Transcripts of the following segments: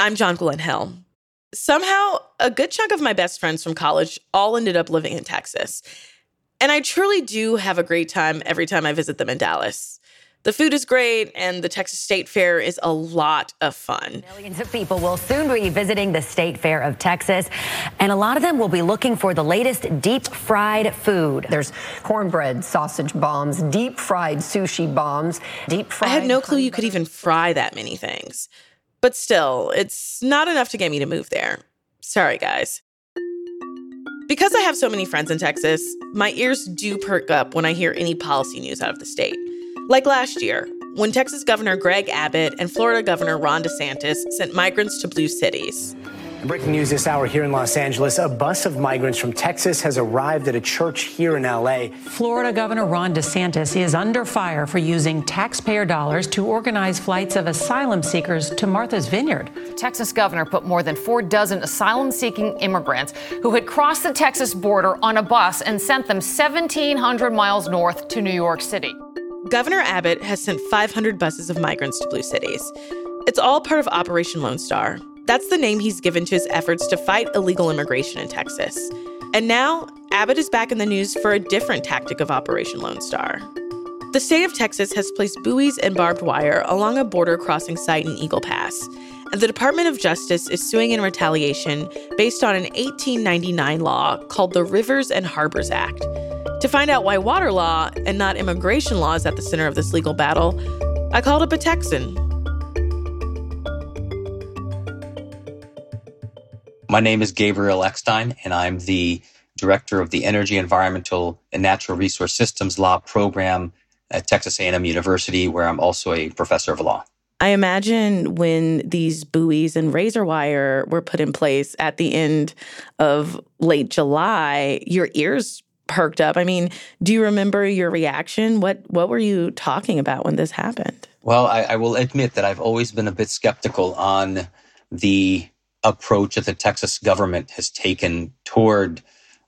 I'm Jonquilyn Hill. Somehow, a good chunk of my best friends from college all ended up living in Texas. And I truly do have a great time every time I visit them in Dallas. The food is great, and the Texas State Fair is a lot of fun. Millions of people will soon be visiting the State Fair of Texas, and a lot of them will be looking for the latest deep fried food. There's cornbread, sausage bombs, deep fried sushi bombs, deep fried. I had no clue you could even fry that many things. But still, it's not enough to get me to move there. Sorry, guys. Because I have so many friends in Texas, my ears do perk up when I hear any policy news out of the state. Like last year, when Texas Governor Greg Abbott and Florida Governor Ron DeSantis sent migrants to blue cities. Breaking news this hour here in Los Angeles. A bus of migrants from Texas has arrived at a church here in LA. Florida Governor Ron DeSantis is under fire for using taxpayer dollars to organize flights of asylum seekers to Martha's Vineyard. Texas governor put more than four dozen asylum seeking immigrants who had crossed the Texas border on a bus and sent them 1,700 miles north to New York City. Governor Abbott has sent 500 buses of migrants to blue cities. It's all part of Operation Lone Star. That's the name he's given to his efforts to fight illegal immigration in Texas. And now, Abbott is back in the news for a different tactic of Operation Lone Star. The state of Texas has placed buoys and barbed wire along a border crossing site in Eagle Pass, and the Department of Justice is suing in retaliation based on an 1899 law called the Rivers and Harbors Act. To find out why water law and not immigration law is at the center of this legal battle, I called up a Texan. My name is Gabriel Eckstein, and I'm the director of the Energy, Environmental, and Natural Resource Systems Law program at Texas A&M University, where I'm also a professor of law. I imagine when these buoys and razor wire were put in place at the end of late July, your ears perked up. I mean, do you remember your reaction? What what were you talking about when this happened? Well, I, I will admit that I've always been a bit skeptical on the approach that the Texas government has taken toward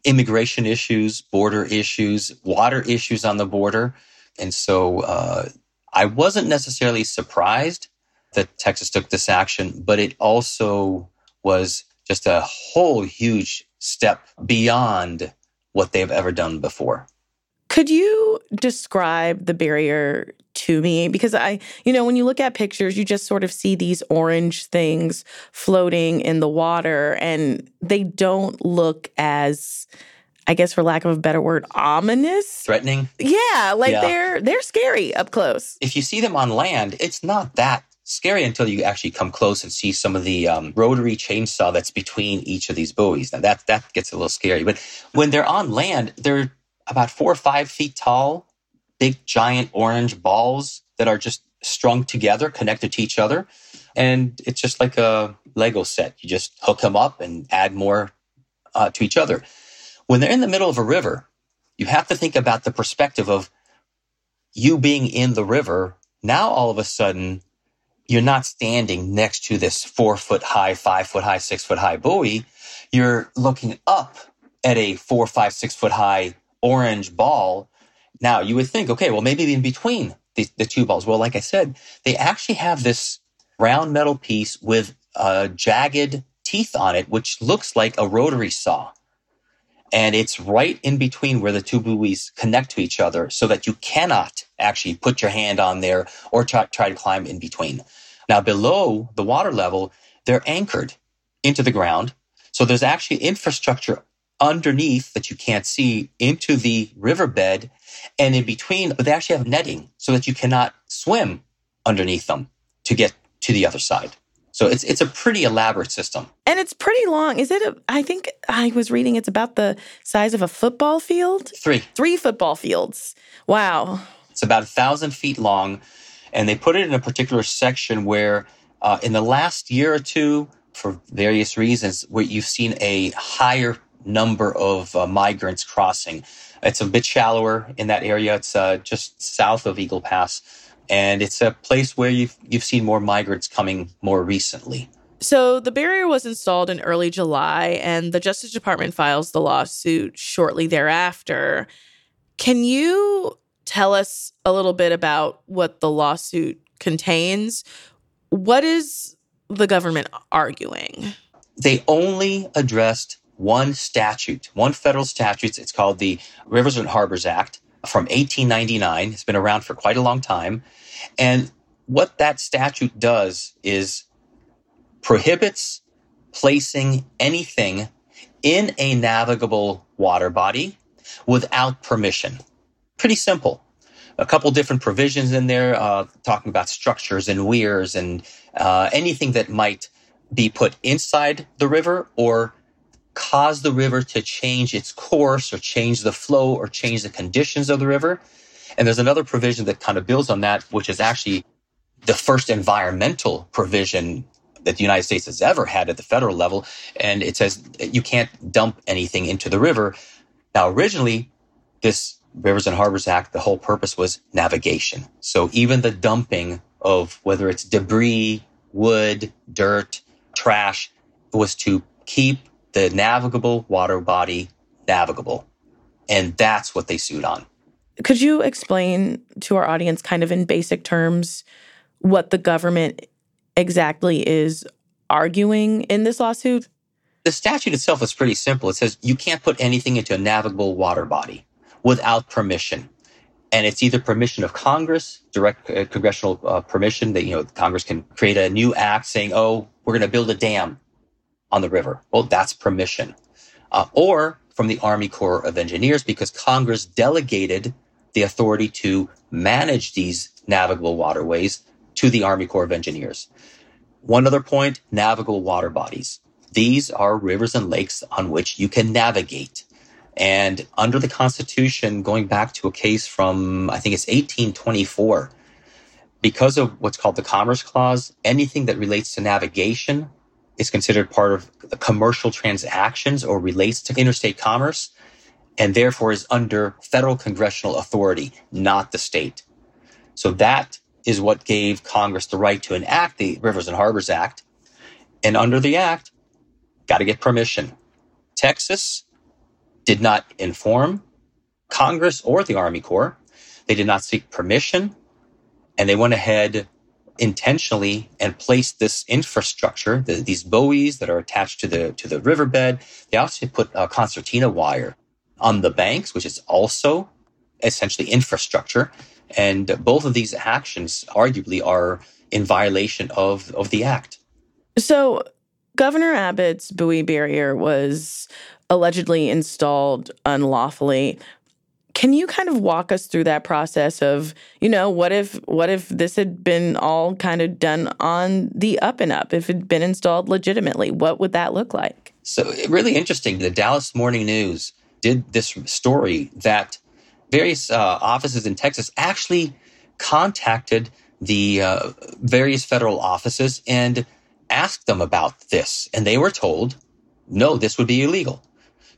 immigration issues, border issues, water issues on the border. And so uh, I wasn't necessarily surprised that Texas took this action, but it also was just a whole huge step beyond what they've ever done before. Could you describe the barrier to me? Because I, you know, when you look at pictures, you just sort of see these orange things floating in the water, and they don't look as, I guess, for lack of a better word, ominous, threatening. Yeah, like yeah. they're they're scary up close. If you see them on land, it's not that scary until you actually come close and see some of the um, rotary chainsaw that's between each of these buoys. Now that that gets a little scary. But when they're on land, they're about four or five feet tall, big giant orange balls that are just strung together, connected to each other, and it's just like a Lego set. You just hook them up and add more uh, to each other. When they're in the middle of a river, you have to think about the perspective of you being in the river. Now all of a sudden you're not standing next to this four foot high, five foot high, six foot high buoy. You're looking up at a four, five, six foot high orange ball. Now you would think, okay, well, maybe in between the, the two balls. Well, like I said, they actually have this round metal piece with a jagged teeth on it, which looks like a rotary saw. And it's right in between where the two buoys connect to each other so that you cannot actually put your hand on there or try, try to climb in between. Now, below the water level, they're anchored into the ground. So there's actually infrastructure underneath that you can't see into the riverbed and in between, but they actually have netting so that you cannot swim underneath them to get to the other side. So it's it's a pretty elaborate system. And it's pretty long. Is it a I think I was reading it's about the size of a football field? Three. Three football fields. Wow. It's about a thousand feet long. And they put it in a particular section where uh, in the last year or two, for various reasons, where you've seen a higher number of uh, migrants crossing. It's a bit shallower in that area. It's uh, just south of Eagle Pass and it's a place where you've you've seen more migrants coming more recently. So the barrier was installed in early July, and the Justice Department files the lawsuit shortly thereafter. Can you tell us a little bit about what the lawsuit contains? What is the government arguing? They only addressed one statute, one federal statute. It's called the Rivers and Harbors Act from 1899. It's been around for quite a long time. And what that statute does is prohibits placing anything in a navigable water body without permission. Pretty simple. A couple different provisions in there, uh, talking about structures and weirs and uh, anything that might be put inside the river or cause the river to change its course or change the flow or change the conditions of the river. And there's another provision that kind of builds on that, which is actually the first environmental provision that the United States has ever had at the federal level. And it says you can't dump anything into the river. Now, originally, this Rivers and Harbors Act, the whole purpose was navigation. So even the dumping of whether it's debris, wood, dirt, trash was to keep the navigable water body navigable. And that's what they sued on. Could you explain to our audience, kind of in basic terms, what the government exactly is arguing in this lawsuit? The statute itself is pretty simple. It says you can't put anything into a navigable water body without permission. And it's either permission of Congress, direct uh, congressional uh, permission that, you know, Congress can create a new act saying, oh, we're going to build a dam on the river. Well, that's permission. Uh, or from the Army Corps of Engineers because Congress delegated the authority to manage these navigable waterways to the Army Corps of Engineers. One other point, navigable water bodies. These are rivers and lakes on which you can navigate. And under the Constitution, going back to a case from, I think it's 1824, because of what's called the Commerce Clause, anything that relates to navigation is considered part of the commercial transactions or relates to interstate commerce and therefore is under federal congressional authority, not the state. So that is what gave Congress the right to enact the Rivers and Harbors Act. And under the act, got to get permission. Texas did not inform Congress or the Army Corps. They did not seek permission. And they went ahead intentionally and placed this infrastructure, the, these buoys that are attached to the to the riverbed. They also put a concertina wire on the banks, which is also essentially infrastructure. And both of these actions arguably are in violation of, of the act. So, Governor Abbott's buoy barrier was allegedly installed unlawfully. Can you kind of walk us through that process of, you know, what if what if this had been all kind of done on the up and up, if it had been installed legitimately? What would that look like? So really interesting. The Dallas Morning News did this story that various uh, offices in Texas actually contacted the uh, various federal offices and asked them about this, and they were told, no, this would be illegal.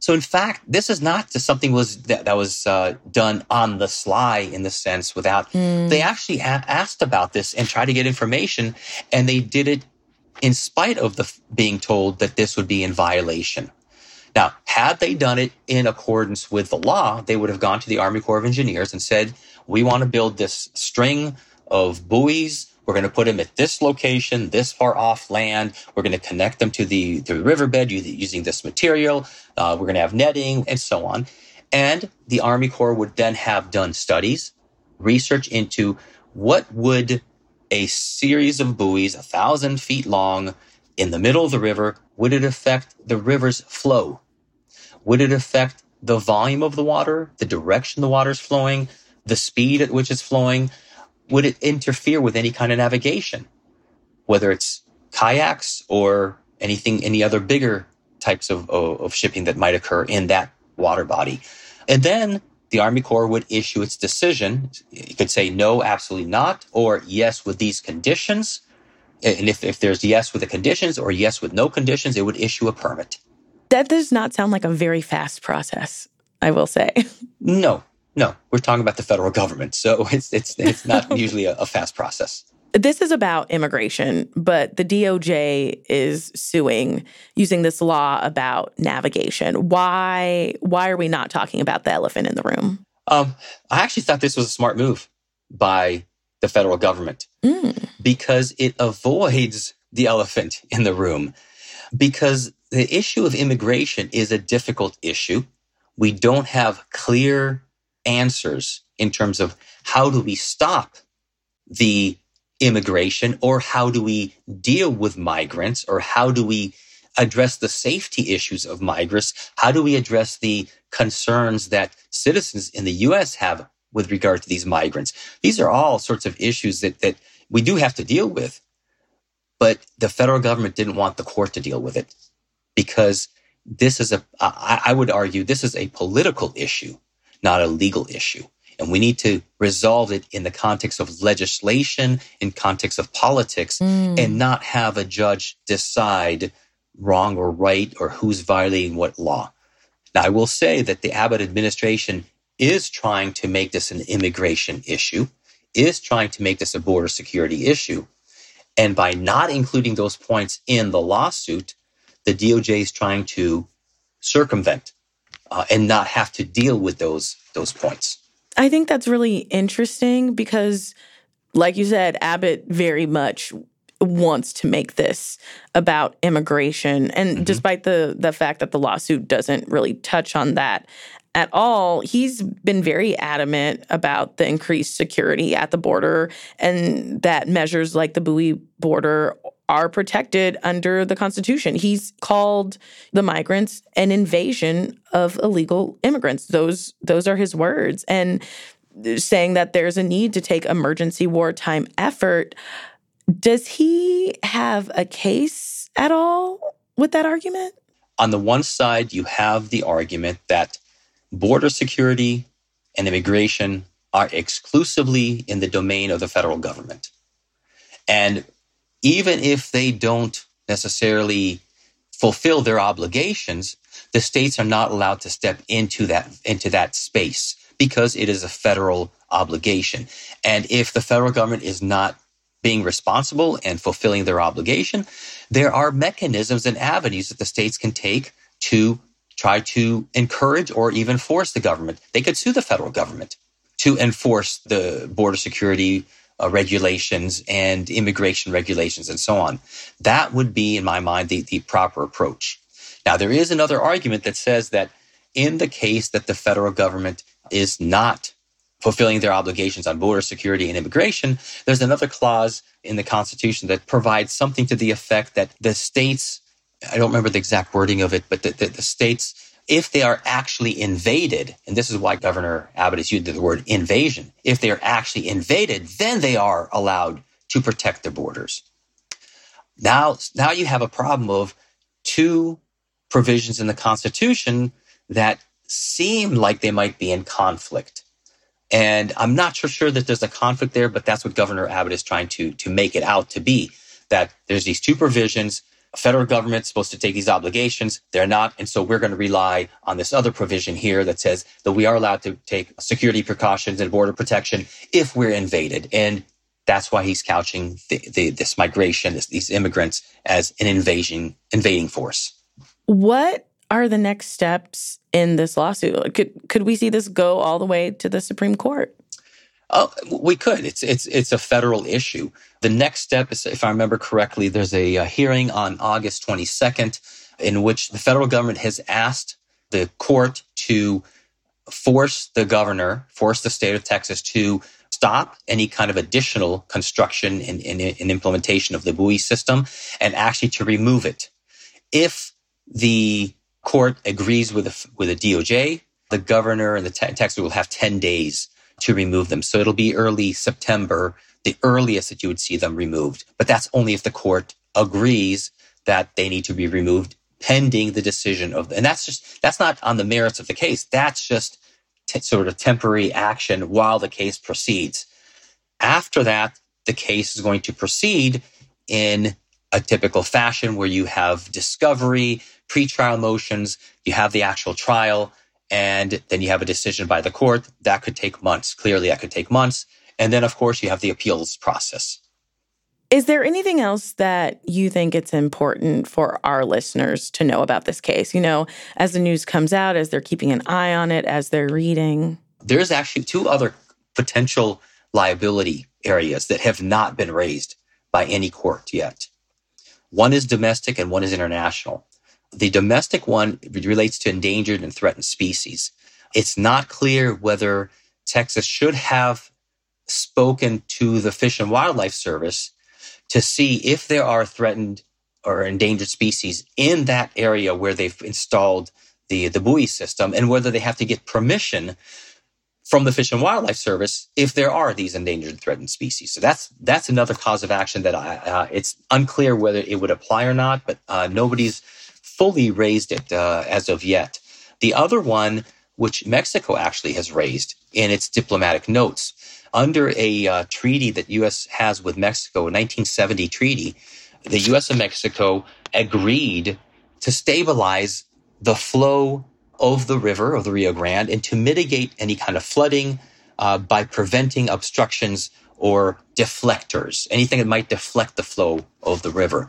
So in fact, this is not just something was that, that was uh, done on the sly in the sense without. Mm. They actually a- asked about this and tried to get information, and they did it in spite of the being told that this would be in violation. Now, had they done it in accordance with the law, they would have gone to the Army Corps of Engineers and said, "We want to build this string of buoys We're going to put them at this location, this far off land. We're going to connect them to the, the riverbed using this material. Uh, we're going to have netting and so on. And the Army Corps would then have done studies, research into what would a series of buoys, a thousand feet long, in the middle of the river, would it affect the river's flow? Would it affect the volume of the water, the direction the water is flowing, the speed at which it's flowing? Would it interfere with any kind of navigation, whether it's kayaks or anything, any other bigger types of, of shipping that might occur in that water body? And then the Army Corps would issue its decision. It could say no, absolutely not, or yes with these conditions. And if, if there's yes with the conditions or yes with no conditions, it would issue a permit. That does not sound like a very fast process, I will say. No, no. We're talking about the federal government. So it's it's it's not usually a, a fast process. This is about immigration, but the DOJ is suing using this law about navigation. Why why are we not talking about the elephant in the room? Um, I actually thought this was a smart move by the federal government mm. because it avoids the elephant in the room. Because the issue of immigration is a difficult issue. We don't have clear answers in terms of how do we stop the immigration or how do we deal with migrants or how do we address the safety issues of migrants? How do we address the concerns that citizens in the US have with regard to these migrants? These are all sorts of issues that, that we do have to deal with. But the federal government didn't want the court to deal with it because this is a, I would argue, this is a political issue, not a legal issue. And we need to resolve it in the context of legislation, in context of politics, mm. and not have a judge decide wrong or right or who's violating what law. Now, I will say that the Abbott administration is trying to make this an immigration issue, is trying to make this a border security issue. And by not including those points in the lawsuit, the DOJ is trying to circumvent uh, and not have to deal with those those points. I think that's really interesting because, like you said, Abbott very much wants to make this about immigration, and mm-hmm. despite the the fact that the lawsuit doesn't really touch on that at all, he's been very adamant about the increased security at the border and that measures like the buoy border are protected under the Constitution. He's called the migrants an invasion of illegal immigrants. Those those are his words. And saying that there's a need to take emergency wartime effort. Does he have a case at all with that argument? On the one side, you have the argument that border security and immigration are exclusively in the domain of the federal government. And even if they don't necessarily fulfill their obligations, the states are not allowed to step into that into that space because it is a federal obligation. And if the federal government is not being responsible and fulfilling their obligation, there are mechanisms and avenues that the states can take to try to encourage or even force the government. They could sue the federal government to enforce the border security uh, regulations and immigration regulations and so on. That would be, in my mind, the, the proper approach. Now, there is another argument that says that in the case that the federal government is not fulfilling their obligations on border security and immigration, there's another clause in the Constitution that provides something to the effect that the states, I don't remember the exact wording of it, but the, the, the states if they are actually invaded, and this is why Governor Abbott is using the word invasion, if they are actually invaded, then they are allowed to protect their borders. Now, now you have a problem of two provisions in the Constitution that seem like they might be in conflict. And I'm not so sure that there's a conflict there, but that's what Governor Abbott is trying to, to make it out to be that there's these two provisions federal government's supposed to take these obligations. They're not. And so we're going to rely on this other provision here that says that we are allowed to take security precautions and border protection if we're invaded. And that's why he's couching the, the, this migration, this, these immigrants as an invasion, invading force. What are the next steps in this lawsuit? Could could we see this go all the way to the Supreme Court? Oh, we could. It's it's it's a federal issue. The next step is, if I remember correctly, there's a, a hearing on August 22nd in which the federal government has asked the court to force the governor, force the state of Texas to stop any kind of additional construction and, implementation of the buoy system and actually to remove it. If the court agrees with the, with the DOJ, the governor and the te- Texas will have 10 days to remove them. So it'll be early September, the earliest that you would see them removed. But that's only if the court agrees that they need to be removed pending the decision of, and that's just, that's not on the merits of the case. That's just t- sort of temporary action while the case proceeds. After that, the case is going to proceed in a typical fashion where you have discovery, pretrial motions, you have the actual trial, and then you have a decision by the court. That could take months. Clearly, that could take months. And then, of course, you have the appeals process. Is there anything else that you think it's important for our listeners to know about this case? You know, as the news comes out, as they're keeping an eye on it, as they're reading? There's actually two other potential liability areas that have not been raised by any court yet. One is domestic and one is international. The domestic one relates to endangered and threatened species. It's not clear whether Texas should have spoken to the Fish and Wildlife Service to see if there are threatened or endangered species in that area where they've installed the, the buoy system and whether they have to get permission from the Fish and Wildlife Service if there are these endangered and threatened species. So that's that's another cause of action that I, uh, it's unclear whether it would apply or not, but uh, nobody's fully raised it uh, as of yet. The other one, which Mexico actually has raised in its diplomatic notes, under a uh, treaty that U.S. has with Mexico, a 1970 treaty, the U.S. and Mexico agreed to stabilize the flow of the river of the Rio Grande and to mitigate any kind of flooding uh, by preventing obstructions or deflectors, anything that might deflect the flow of the river.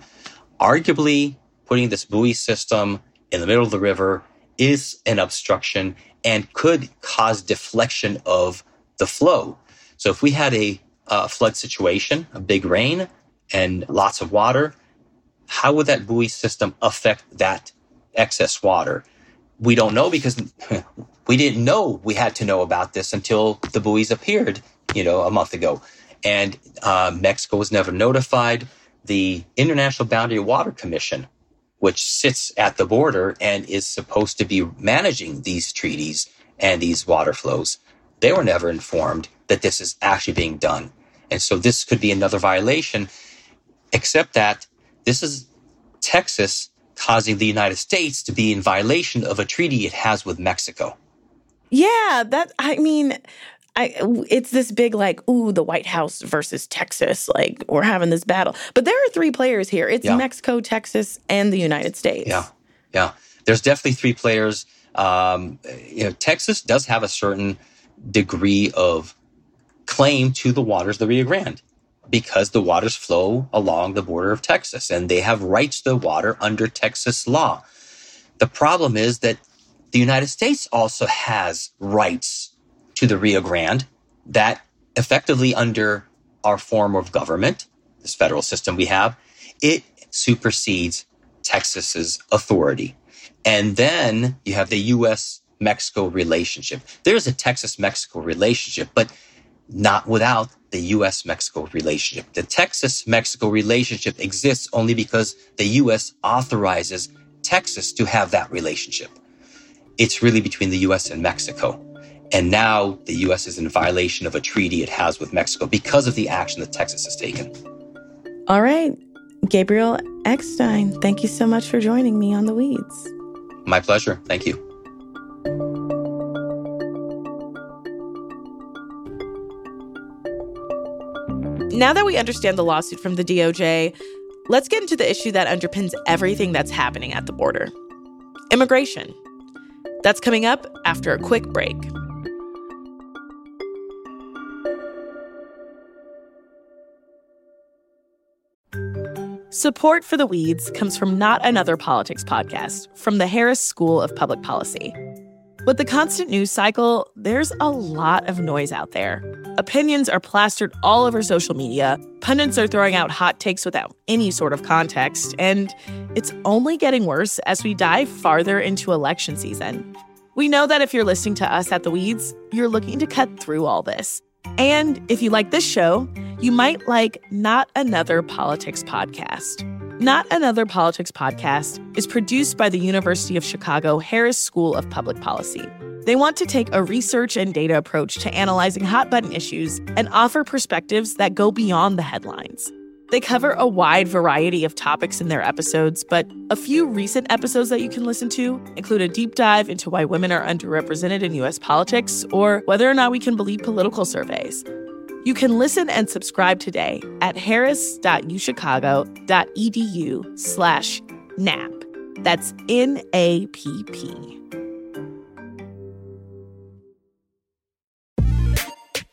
Arguably, putting this buoy system in the middle of the river is an obstruction and could cause deflection of the flow. So if we had a uh, flood situation, a big rain and lots of water, how would that buoy system affect that excess water? We don't know because we didn't know we had to know about this until the buoys appeared, you know, a month ago. And uh, Mexico was never notified. The International Boundary Water Commission, which sits at the border and is supposed to be managing these treaties and these water flows, they were never informed that this is actually being done. And so this could be another violation, except that this is Texas causing the United States to be in violation of a treaty it has with Mexico. Yeah, that I mean, I it's this big like, ooh, the White House versus Texas, like we're having this battle. But there are three players here. It's yeah. Mexico, Texas, and the United States. Yeah, yeah. There's definitely three players. Um, you know, Texas does have a certain degree of claim to the waters of the Rio Grande because the waters flow along the border of Texas and they have rights to the water under Texas law. The problem is that the United States also has rights to the Rio Grande that effectively under our form of government, this federal system we have, it supersedes Texas's authority. And then you have the US Mexico relationship. There's a Texas Mexico relationship, but not without the US Mexico relationship. The Texas Mexico relationship exists only because the US authorizes Texas to have that relationship. It's really between the US and Mexico. And now the US is in violation of a treaty it has with Mexico because of the action that Texas has taken. All right. Gabriel Eckstein, thank you so much for joining me on The Weeds. My pleasure. Thank you. Now that we understand the lawsuit from the DOJ, let's get into the issue that underpins everything that's happening at the border immigration. That's coming up after a quick break. Support for the Weeds comes from Not Another Politics podcast from the Harris School of Public Policy. With the constant news cycle, there's a lot of noise out there Opinions are plastered all over social media. Pundits are throwing out hot takes without any sort of context. And it's only getting worse as we dive farther into election season. We know that if you're listening to us at The Weeds, you're looking to cut through all this. And if you like this show, you might like Not Another Politics Podcast. Not Another Politics Podcast is produced by the University of Chicago Harris School of Public Policy. They want to take a research and data approach to analyzing hot button issues and offer perspectives that go beyond the headlines. They cover a wide variety of topics in their episodes, but a few recent episodes that you can listen to include a deep dive into why women are underrepresented in US politics or whether or not we can believe political surveys. You can listen and subscribe today at harris.uchicago.edu slash NAP. That's N-A-P-P.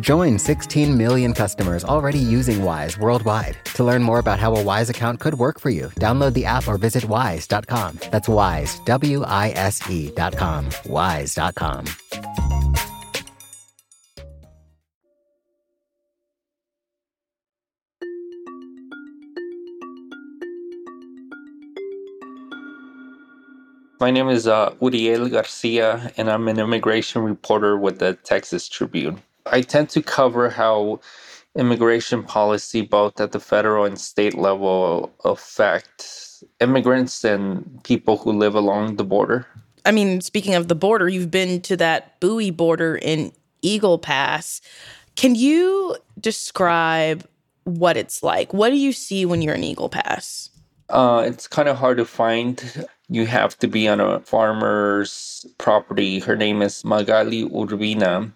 Join 16 million customers already using Wise worldwide. To learn more about how a Wise account could work for you, download the app or visit wise.com. That's wise, W I S E.com. Wise.com. My name is uh, Uriel Garcia, and I'm an immigration reporter with the Texas Tribune. I tend to cover how immigration policy, both at the federal and state level, affect immigrants and people who live along the border. I mean, speaking of the border, you've been to that buoy border in Eagle Pass. Can you describe what it's like? What do you see when you're in Eagle Pass? Uh, it's kind of hard to find. You have to be on a farmer's property. Her name is Magali Urbina.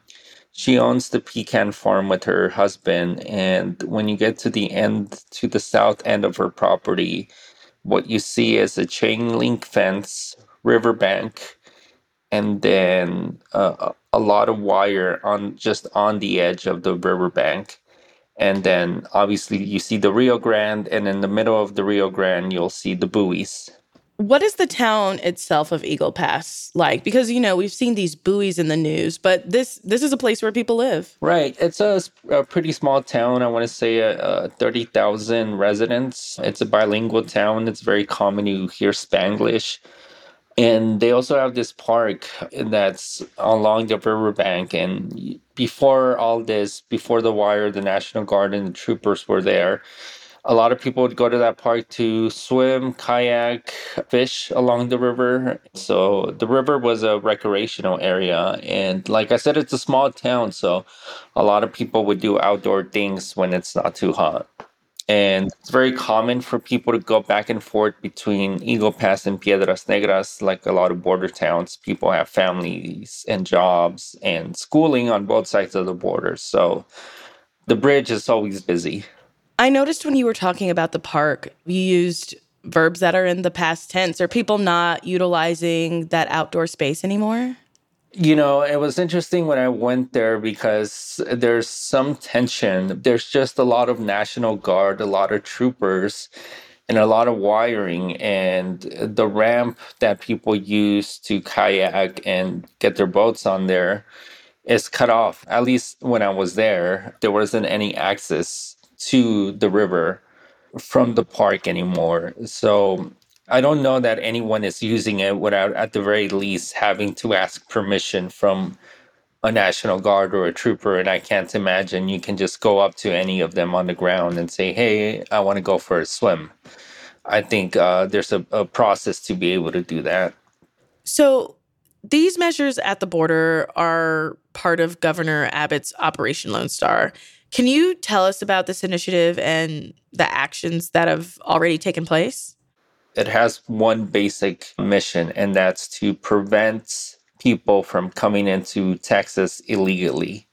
She owns the pecan farm with her husband. And when you get to the end, to the south end of her property, what you see is a chain link fence, riverbank, and then uh, a lot of wire on just on the edge of the riverbank and then obviously you see the Rio Grande, and in the middle of the Rio Grande, you'll see the buoys. What is the town itself of Eagle Pass like? Because you know we've seen these buoys in the news, but this this is a place where people live. Right. It's a, a pretty small town. I want to say uh, uh, thirty thousand residents. It's a bilingual town. It's very common to hear Spanglish. And they also have this park that's along the riverbank. And before all this, before the wire, the National Guard and the troopers were there. A lot of people would go to that park to swim, kayak, fish along the river. So the river was a recreational area. And like I said, it's a small town. So a lot of people would do outdoor things when it's not too hot. And it's very common for people to go back and forth between Eagle Pass and Piedras Negras, like a lot of border towns. People have families and jobs and schooling on both sides of the border. So the bridge is always busy. I noticed when you were talking about the park, you used verbs that are in the past tense. Are people not utilizing that outdoor space anymore? You know, it was interesting when I went there because there's some tension. There's just a lot of National Guard, a lot of troopers, and a lot of wiring. And the ramp that people use to kayak and get their boats on there is cut off. At least when I was there, there wasn't any access to the river from the park anymore. So I don't know that anyone is using it without, at the very least, having to ask permission from a National Guard or a trooper. And I can't imagine you can just go up to any of them on the ground and say, hey, I want to go for a swim. I think uh, there's a, a process to be able to do that. So These measures at the border are part of Governor Abbott's Operation Lone Star. Can you tell us about this initiative and the actions that have already taken place? It has one basic mission, and that's to prevent people from coming into Texas illegally.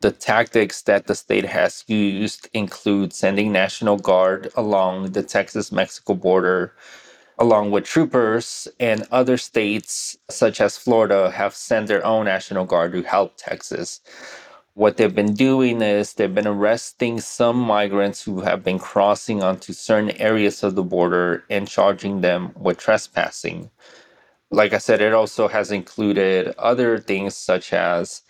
The tactics that the state has used include sending National Guard along the Texas Mexico border, along with troopers, and other states, such as Florida, have sent their own National Guard to help Texas. What they've been doing is they've been arresting some migrants who have been crossing onto certain areas of the border and charging them with trespassing. Like I said, it also has included other things such as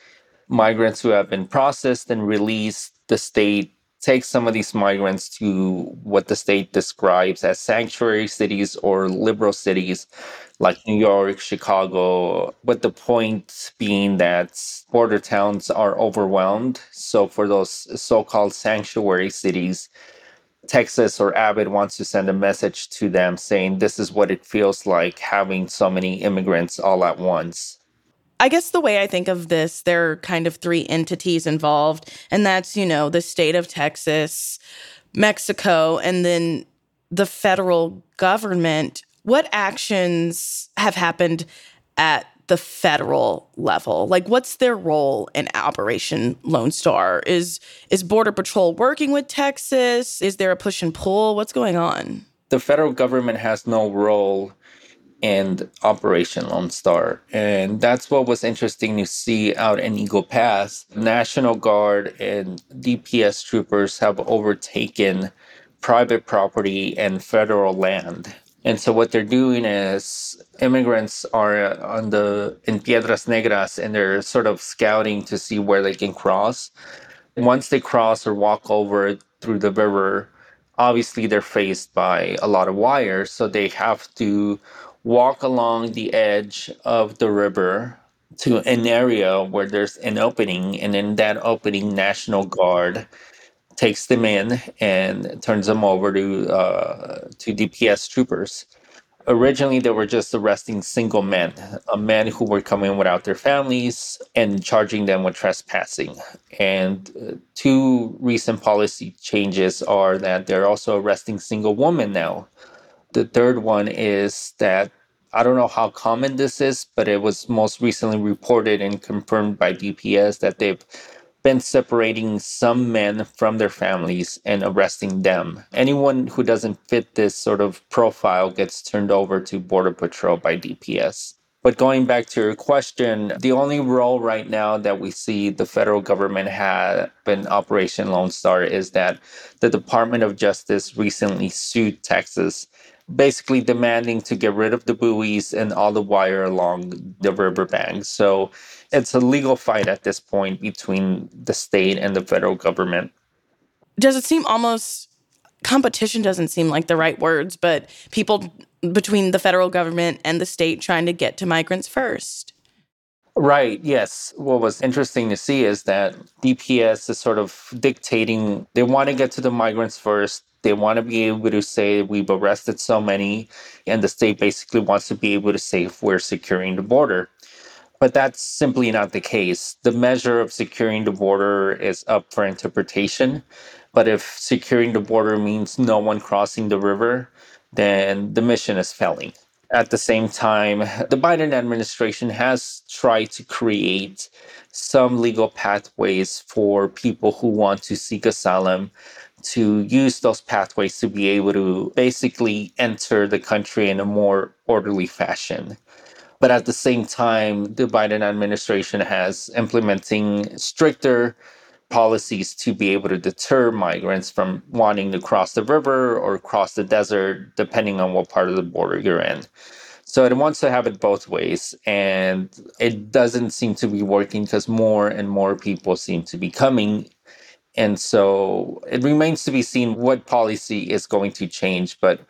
migrants who have been processed and released. The state takes some of these migrants to what the state describes as sanctuary cities or liberal cities like New York, Chicago, with the point being that border towns are overwhelmed. So, for those so called sanctuary cities, Texas or Abbott wants to send a message to them saying this is what it feels like having so many immigrants all at once. I guess the way I think of this, there are kind of three entities involved, and that's, you know, the state of Texas, Mexico, and then the federal government. What actions have happened at the federal level? Like what's their role in Operation Lone Star? Is is Border Patrol working with Texas? Is there a push and pull? What's going on? The federal government has no role in Operation Lone Star. And that's what was interesting to see out in Eagle Pass. National Guard and DPS troopers have overtaken private property and federal land and so what they're doing is immigrants are on the in Piedras Negras and they're sort of scouting to see where they can cross. Once they cross or walk over through the river, obviously they're faced by a lot of wires, so they have to walk along the edge of the river to an area where there's an opening and in that opening national guard takes them in and turns them over to uh, to DPS troopers. Originally, they were just arresting single men, uh, men who were coming without their families and charging them with trespassing. And uh, two recent policy changes are that they're also arresting single women now. The third one is that I don't know how common this is, but it was most recently reported and confirmed by DPS that they've been separating some men from their families and arresting them. Anyone who doesn't fit this sort of profile gets turned over to Border Patrol by DPS. But going back to your question, the only role right now that we see the federal government have in Operation Lone Star is that the Department of Justice recently sued Texas, basically demanding to get rid of the buoys and all the wire along the riverbank. So it's a legal fight at this point between the state and the federal government. Does it seem almost competition doesn't seem like the right words, but people between the federal government and the state trying to get to migrants first? Right, yes. What was interesting to see is that DPS is sort of dictating they want to get to the migrants first. They want to be able to say we've arrested so many, and the state basically wants to be able to say we're securing the border. But that's simply not the case. The measure of securing the border is up for interpretation. But if securing the border means no one crossing the river, then the mission is failing. At the same time, the Biden administration has tried to create some legal pathways for people who want to seek asylum to use those pathways to be able to basically enter the country in a more orderly fashion. But at the same time, the Biden administration has implementing stricter policies to be able to deter migrants from wanting to cross the river or cross the desert, depending on what part of the border you're in. So it wants to have it both ways. And it doesn't seem to be working because more and more people seem to be coming. And so it remains to be seen what policy is going to change. But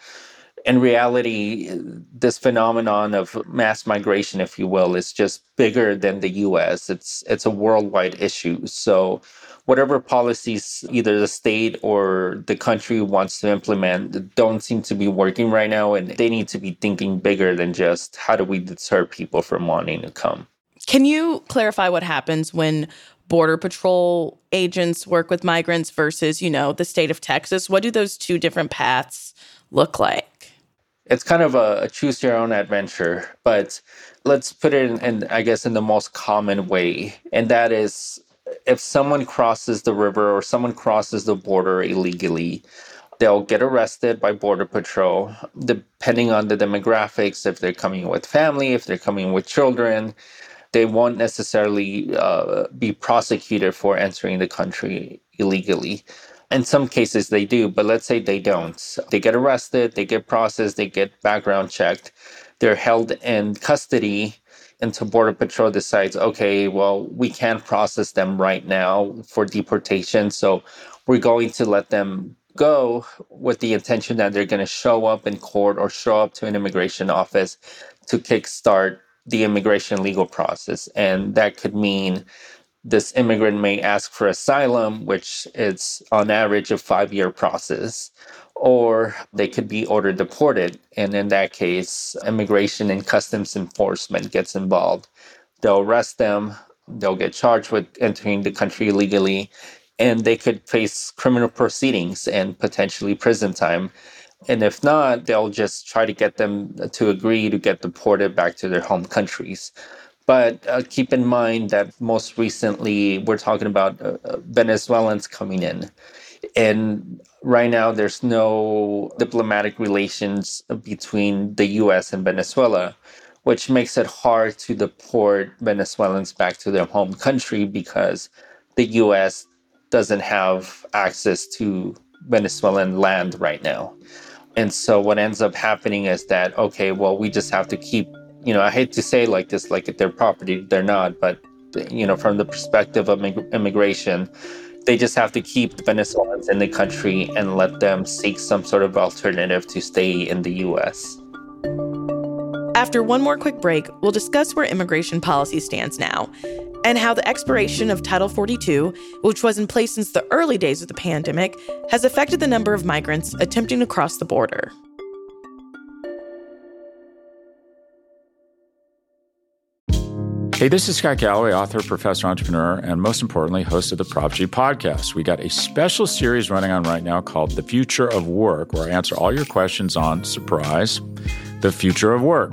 in reality, this phenomenon of mass migration, if you will, is just bigger than the US. It's it's a worldwide issue. So whatever policies either the state or the country wants to implement don't seem to be working right now and they need to be thinking bigger than just how do we deter people from wanting to come. Can you clarify what happens when border patrol agents work with migrants versus, you know, the state of Texas? What do those two different paths look like? it's kind of a, a, choose your own adventure, but let's put it in, in, I guess, in the most common way. And that is if someone crosses the river or someone crosses the border illegally, they'll get arrested by Border Patrol, depending on the demographics. If they're coming with family, if they're coming with children, they won't necessarily uh, be prosecuted for entering the country illegally. In some cases, they do, but let's say they don't. They get arrested, they get processed, they get background checked, they're held in custody until Border Patrol decides, okay, well, we can't process them right now for deportation. So we're going to let them go with the intention that they're going to show up in court or show up to an immigration office to kickstart the immigration legal process. And that could mean this immigrant may ask for asylum, which is on average a five year process, or they could be ordered deported. And in that case, immigration and customs enforcement gets involved. They'll arrest them, they'll get charged with entering the country illegally, and they could face criminal proceedings and potentially prison time. And if not, they'll just try to get them to agree to get deported back to their home countries. But uh, keep in mind that most recently we're talking about uh, uh, Venezuelans coming in. And right now, there's no diplomatic relations between the US and Venezuela, which makes it hard to deport Venezuelans back to their home country because the US doesn't have access to Venezuelan land right now. And so what ends up happening is that, okay, well, we just have to keep you know, I hate to say like this, like if they're property, they're not, but you know, from the perspective of immigration, they just have to keep the Venezuelans in the country and let them seek some sort of alternative to stay in the US. After one more quick break, we'll discuss where immigration policy stands now and how the expiration of Title 42, which was in place since the early days of the pandemic, has affected the number of migrants attempting to cross the border. Hey, this is Scott Galloway, author, professor, entrepreneur, and most importantly, host of the Prop G podcast. We got a special series running on right now called The Future of Work, where I answer all your questions on surprise, the future of work.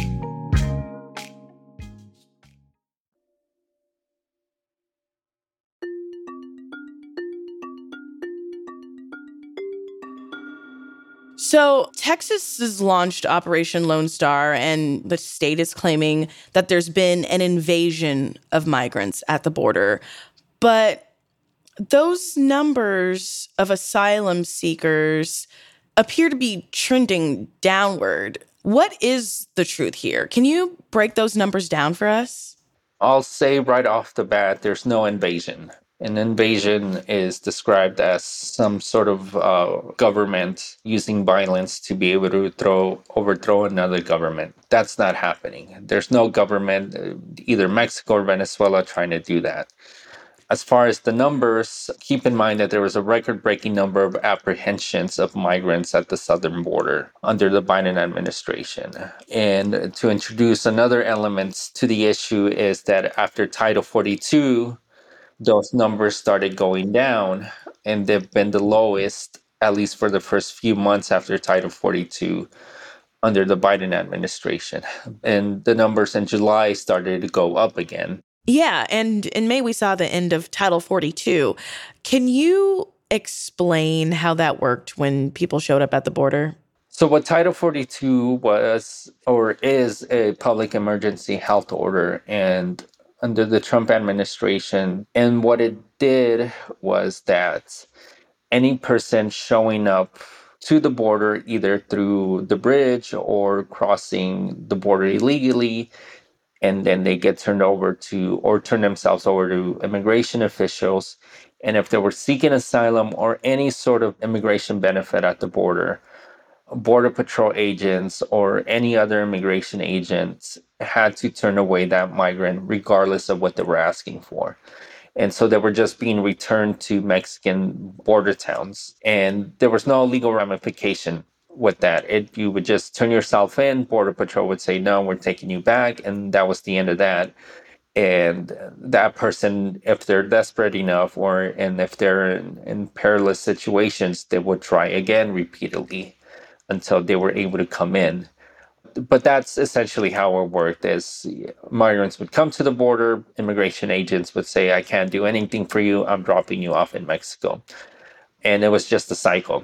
So, Texas has launched Operation Lone Star, and the state is claiming that there's been an invasion of migrants at the border. But those numbers of asylum seekers appear to be trending downward. What is the truth here? Can you break those numbers down for us? I'll say right off the bat there's no invasion. An invasion is described as some sort of uh, government using violence to be able to throw overthrow another government. That's not happening. There's no government, uh, either Mexico or Venezuela, trying to do that. As far as the numbers, keep in mind that there was a record breaking number of apprehensions of migrants at the southern border under the Biden administration. And to introduce another element to the issue is that after Title 42, those numbers started going down and they've been the lowest at least for the first few months after title 42 under the biden administration. And the numbers in july started to go up again. Yeah and in may we saw the end of title 42 can you explain how that worked when people showed up at the border? So what title 42 was or is a public emergency health order and under the Trump administration. And what it did was that any person showing up to the border, either through the bridge or crossing the border illegally, and then they get turned over to or turn themselves over to immigration officials. And if they were seeking asylum or any sort of immigration benefit at the border, Border Patrol agents or any other immigration agents had to turn away that migrant regardless of what they were asking for. And so they were just being returned to Mexican border towns. And there was no legal ramification with that. It, you would just turn yourself in, Border Patrol would say, no, we're taking you back. And that was the end of that. And that person, if they're desperate enough or and if they're in, in perilous situations, they would try again repeatedly until they were able to come in. But that's essentially how it worked is migrants would come to the border, immigration agents would say, I can't do anything for you, I'm dropping you off in Mexico. And it was just a cycle.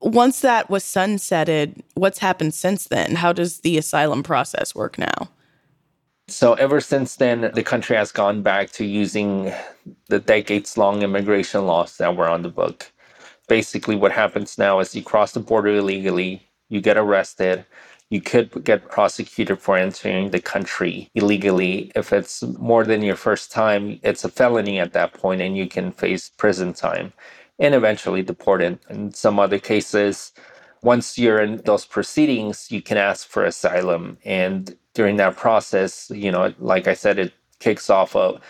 Once that was sunsetted, what's happened since then? How does the asylum process work now? So, ever since then, the country has gone back to using the decades long immigration laws that were on the book basically what happens now is you cross the border illegally, you get arrested, you could get prosecuted for entering the country illegally. If it's more than your first time, it's a felony at that point and you can face prison time and eventually deported. In some other cases, once you're in those proceedings, you can ask for asylum. And during that process, you know, like I said, it kicks off a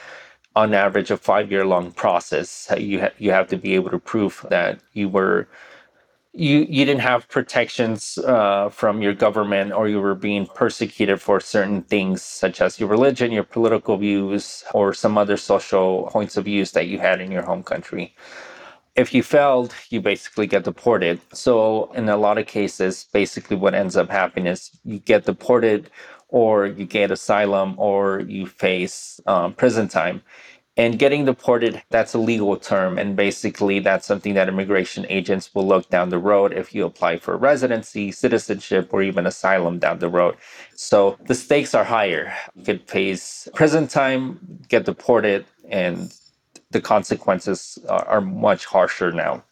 on average a five year long process. You ha- you have to be able to prove that you were you you didn't have protections uh, from your government or you were being persecuted for certain things such as your religion, your political views, or some other social points of views that you had in your home country. If you failed, you basically get deported. So in a lot of cases, basically what ends up happening is you get deported or you get asylum or you face um, prison time. And getting deported, that's a legal term. And basically, that's something that immigration agents will look down the road if you apply for residency, citizenship, or even asylum down the road. So the stakes are higher. You could face prison time, get deported, and the consequences are, are much harsher now.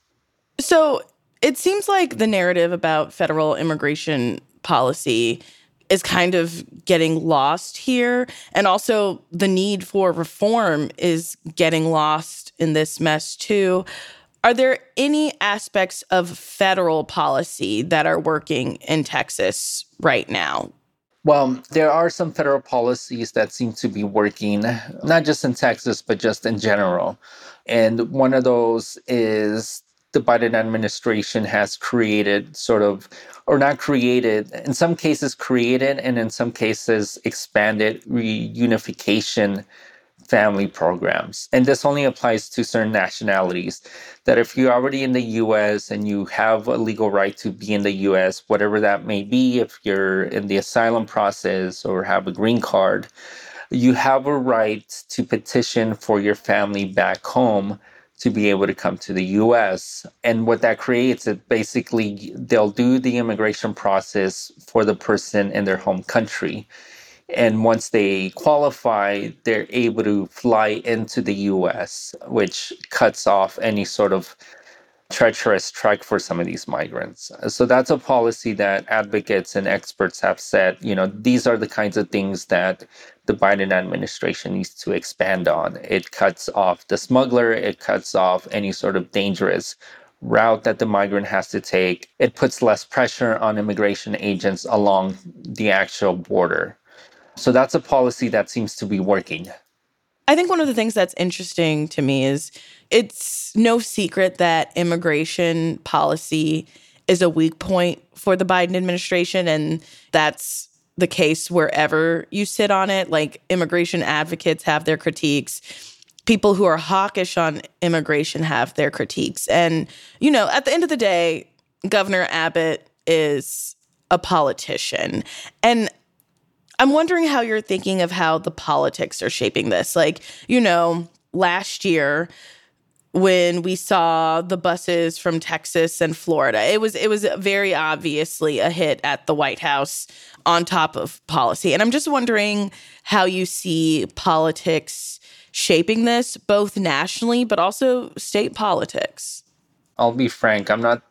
So it seems like the narrative about federal immigration policy is kind of getting lost here. And also, the need for reform is getting lost in this mess, too. Are there any aspects of federal policy that are working in Texas right now? Well, there are some federal policies that seem to be working, not just in Texas, but just in general. And one of those is the Biden administration has created sort of, or not created, in some cases created, and in some cases expanded reunification family programs. And this only applies to certain nationalities. That if you're already in the US and you have a legal right to be in the US, whatever that may be, if you're in the asylum process or have a green card, you have a right to petition for your family back home to be able to come to the US. And what that creates, is basically they'll do the immigration process for the person in their home country. And once they qualify, they're able to fly into the US, which cuts off any sort of treacherous trek for some of these migrants. So that's a policy that advocates and experts have said, you know, these are the kinds of things that the Biden administration needs to expand on. It cuts off the smuggler, it cuts off any sort of dangerous route that the migrant has to take. It puts less pressure on immigration agents along the actual border. So that's a policy that seems to be working. I think one of the things that's interesting to me is it's no secret that immigration policy is a weak point for the Biden administration. And that's the case wherever you sit on it. Like immigration advocates have their critiques. People who are hawkish on immigration have their critiques. And, you know, at the end of the day, Governor Abbott is a politician. And I'm wondering how you're thinking of how the politics are shaping this. Like, you know, last year when we saw the buses from Texas and Florida, it was it was very obviously a hit at the White House on top of policy. And I'm just wondering how you see politics shaping this both nationally but also state politics? I'll be frank, I'm not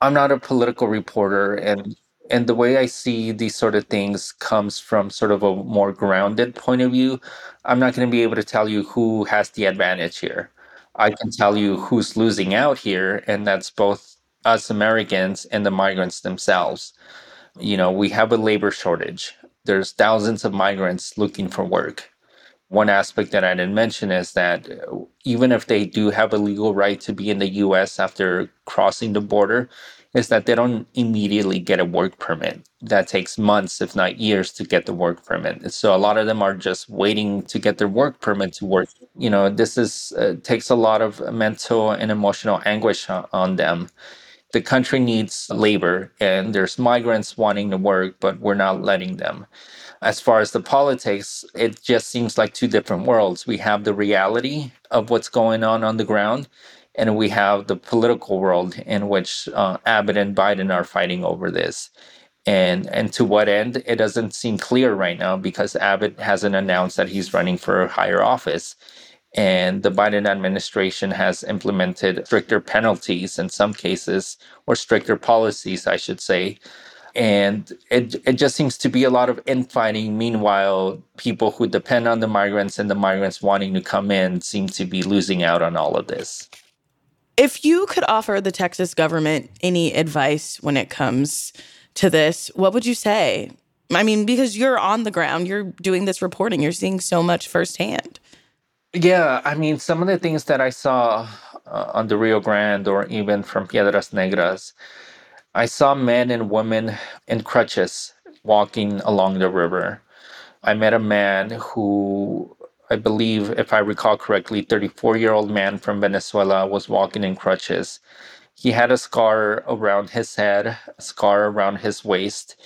I'm not a political reporter and and the way I see these sort of things comes from sort of a more grounded point of view. I'm not going to be able to tell you who has the advantage here. I can tell you who's losing out here, and that's both us Americans and the migrants themselves. You know, we have a labor shortage. There's thousands of migrants looking for work. One aspect that I didn't mention is that uh, even if they do have a legal right to be in the US after crossing the border, is that they don't immediately get a work permit. That takes months, if not years, to get the work permit. So a lot of them are just waiting to get their work permit to work. You know, this is uh, takes a lot of mental and emotional anguish on them. The country needs labor, and there's migrants wanting to work, but we're not letting them. As far as the politics, it just seems like two different worlds. We have the reality of what's going on on the ground, and we have the political world in which uh, Abbott and Biden are fighting over this. And and to what end? It doesn't seem clear right now because Abbott hasn't announced that he's running for a higher office. And the Biden administration has implemented stricter penalties in some cases, or stricter policies, I should say. And it, it just seems to be a lot of infighting. Meanwhile, people who depend on the migrants and the migrants wanting to come in seem to be losing out on all of this. If you could offer the Texas government any advice when it comes to this, what would you say? I mean, because you're on the ground, you're doing this reporting, you're seeing so much firsthand. Yeah, I mean, some of the things that I saw uh, on the Rio Grande or even from Piedras Negras, I saw men and women in crutches walking along the river. I met a man who I believe, if I recall correctly, 34 year old man from Venezuela was walking in crutches. He had a scar around his head, a scar around his waist.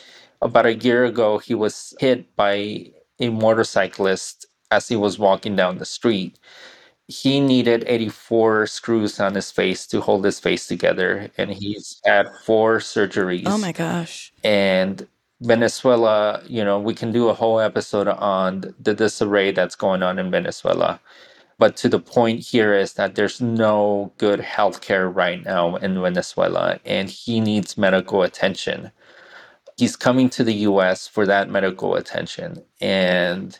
About a year ago, he was hit by a motorcyclist as he was walking down the street. He needed 84 screws on his face to hold his face together, and he's had four surgeries. Oh my gosh. And Venezuela, you know, we can do a whole episode on the disarray that's going on in Venezuela. But to the point here is that there's no good healthcare right now in Venezuela, and he needs medical attention. He's coming to the US for that medical attention. And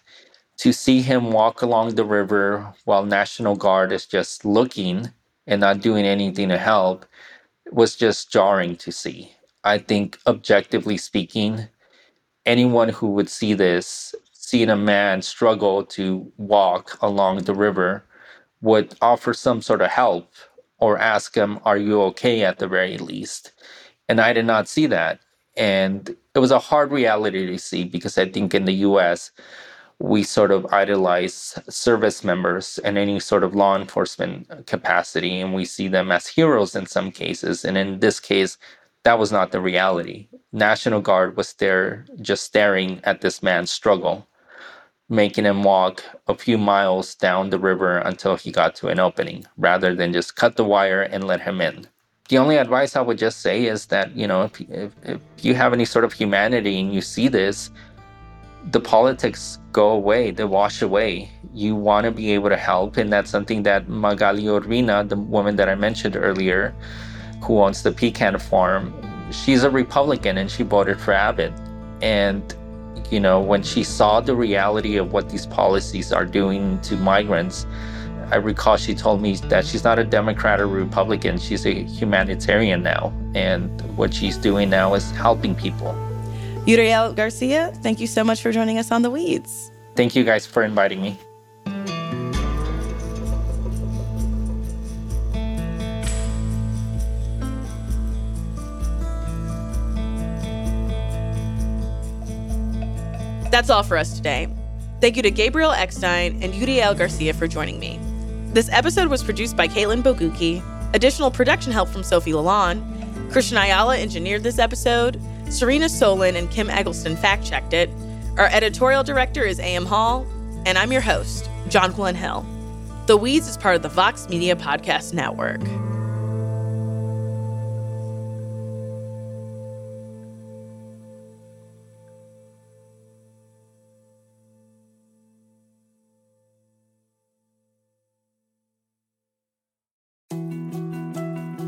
to see him walk along the river while National Guard is just looking and not doing anything to help was just jarring to see. I think, objectively speaking, anyone who would see this, seeing a man struggle to walk along the river, would offer some sort of help or ask him, Are you okay at the very least? And I did not see that. And it was a hard reality to see because I think in the US, we sort of idolize service members and any sort of law enforcement capacity, and we see them as heroes in some cases. And in this case, that was not the reality. National Guard was there just staring at this man's struggle, making him walk a few miles down the river until he got to an opening, rather than just cut the wire and let him in. The only advice I would just say is that, you know, if, if, if you have any sort of humanity and you see this, the politics go away, they wash away. You want to be able to help. And that's something that Magali Urbina, the woman that I mentioned earlier, who owns the pecan farm, she's a Republican and she voted for Abbott. And, you know, when she saw the reality of what these policies are doing to migrants, I recall she told me that she's not a Democrat or Republican, she's a humanitarian now. And what she's doing now is helping people. Uriel Garcia, thank you so much for joining us on The Weeds. Thank you guys for inviting me. That's all for us today. Thank you to Gabriel Eckstein and Uriel Garcia for joining me. This episode was produced by Katelyn Bogucki. Additional production help from Sofi LaLonde. Cristian Ayala engineered this episode. Serena Solin and Kim Eggleston fact checked it. Our editorial director is A.M. Hall. And I'm your host, Jonquilyn Hill. The Weeds is part of the Vox Media Podcast Network.